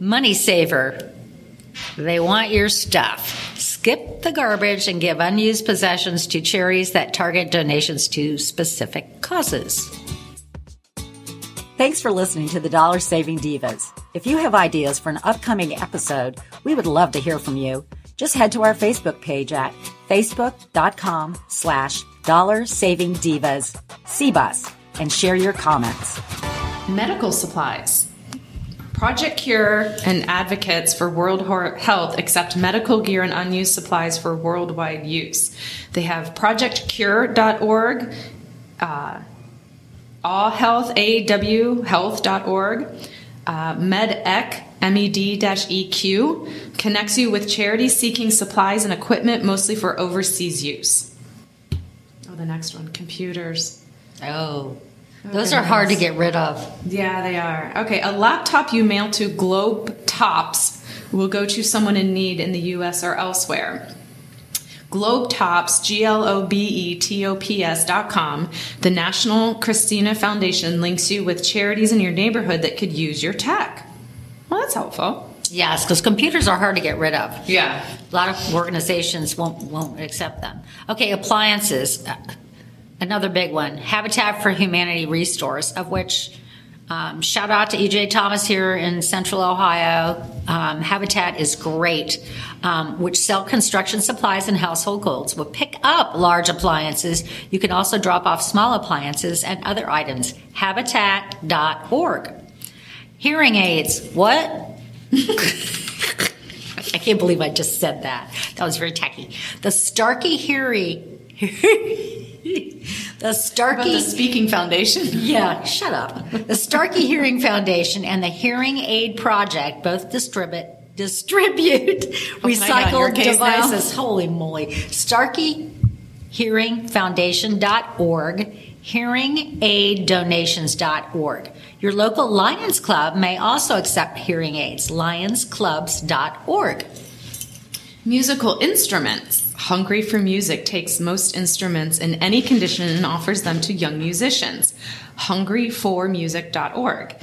Money saver. They want your stuff. Skip the garbage and give unused possessions to charities that target donations to specific causes. Thanks for listening to the Dollar Saving Divas. If you have ideas for an upcoming episode, we would love to hear from you. Just head to our Facebook page at facebook.com slash dollar saving divas CBUS and share your comments. Medical supplies. Project Cure and advocates for World Health accept medical gear and unused supplies for worldwide use. They have projectcure.org, uh, awhealth, A-W, health.org, uh, medec, med-eq, connects you with charities seeking supplies and equipment mostly for overseas use. Oh, the next one, computers. Oh, those are hard to get rid of. Yeah, they are. Okay, a laptop you mail to Globe Tops will go to someone in need in the US or elsewhere. Globe Tops, G L O B E T O P S dot com, the National Cristina Foundation links you with charities in your neighborhood that could use your tech. Well, that's helpful. Yes, because computers are hard to get rid of. Yeah. A lot of organizations won't won't accept them. Okay, appliances. Another big one, Habitat for Humanity Restores, of which um, shout out to EJ Thomas here in Central Ohio. Um, Habitat is great, um, which sell construction supplies and household goods. Will pick up large appliances. You can also drop off small appliances and other items. Habitat.org. Hearing aids. What? I can't believe I just said that. That was very tacky. The Starkey Hearing. the Starkey the Speaking Foundation. yeah, shut up. The Starkey Hearing Foundation and the Hearing Aid Project both distribute distribute oh, recycled devices. Now? Holy moly! Starkey Hearing Foundation.org, hearingaiddonations.org. Your local Lions Club may also accept hearing aids. Lionsclubs.org. Musical instruments. Hungry for Music takes most instruments in any condition and offers them to young musicians. Hungryformusic.org.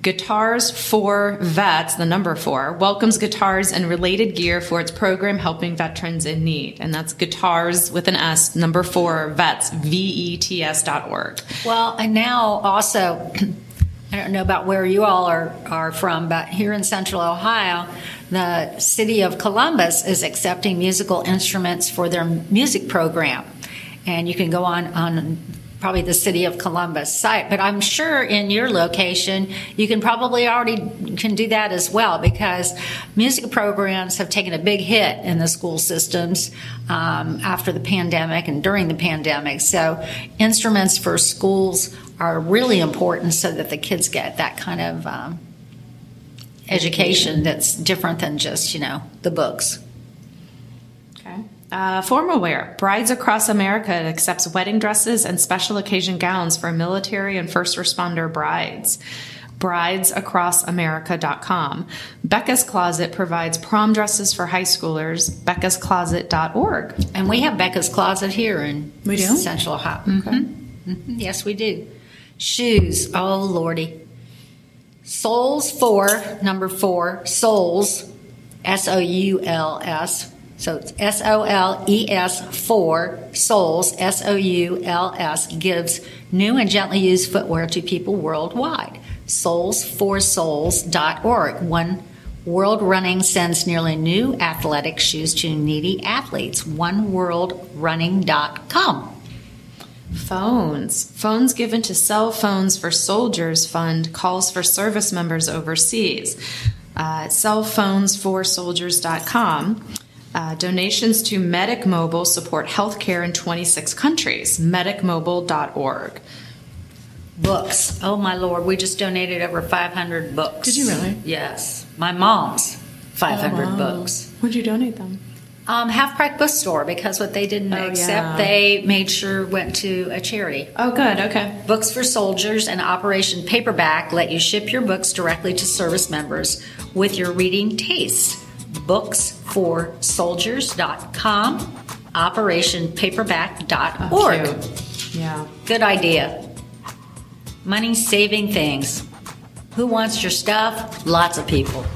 Guitars for Vets, the number four, welcomes guitars and related gear for its program helping veterans in need. And that's guitars with an S, number four, vets, V-E-T-S dot org. Well, and now also, I don't know about where you all are, are from, but here in central Ohio, the city of Columbus is accepting musical instruments for their music program. And you can go on, on probably the city of Columbus site, but I'm sure in your location you can probably already can do that as well because music programs have taken a big hit in the school systems um, after the pandemic and during the pandemic. So instruments for schools are really important so that the kids get that kind of um, education that's different than just you know the books. Okay. Uh, formal wear. Brides Across America accepts wedding dresses and special occasion gowns for military and first responder brides. Bridesacrossamerica.com. Becca's Closet provides prom dresses for high schoolers. Becca'sCloset.org. And we have Becca's Closet here in we do? Central Ohio. Mm-hmm. Okay. Mm-hmm. Yes, we do. Shoes. Oh, Lordy. Souls for number four, Souls, S O U L S so it's S O L E S 4 Souls, S O U L S, gives new and gently used footwear to people worldwide. Soles4souls.org. One World Running sends nearly new athletic shoes to needy athletes. OneWorldRunning.com. Phones. Phones given to Cell Phones for Soldiers Fund calls for service members overseas. Uh, cellphonesforsoldiers.com. Uh, donations to Medic Mobile support healthcare in 26 countries. Medicmobile.org. Books. Oh my lord, we just donated over 500 books. Did you really? Yes. My mom's 500 oh, wow. books. Would you donate them? Um, Half Price Bookstore because what they didn't oh, accept, yeah. they made sure went to a charity. Oh, good. Okay. Books for Soldiers and Operation Paperback let you ship your books directly to service members with your reading taste booksforsoldiers.com, operationpaperback.org. Oh, yeah. Good idea. Money saving things. Who wants your stuff? Lots of people.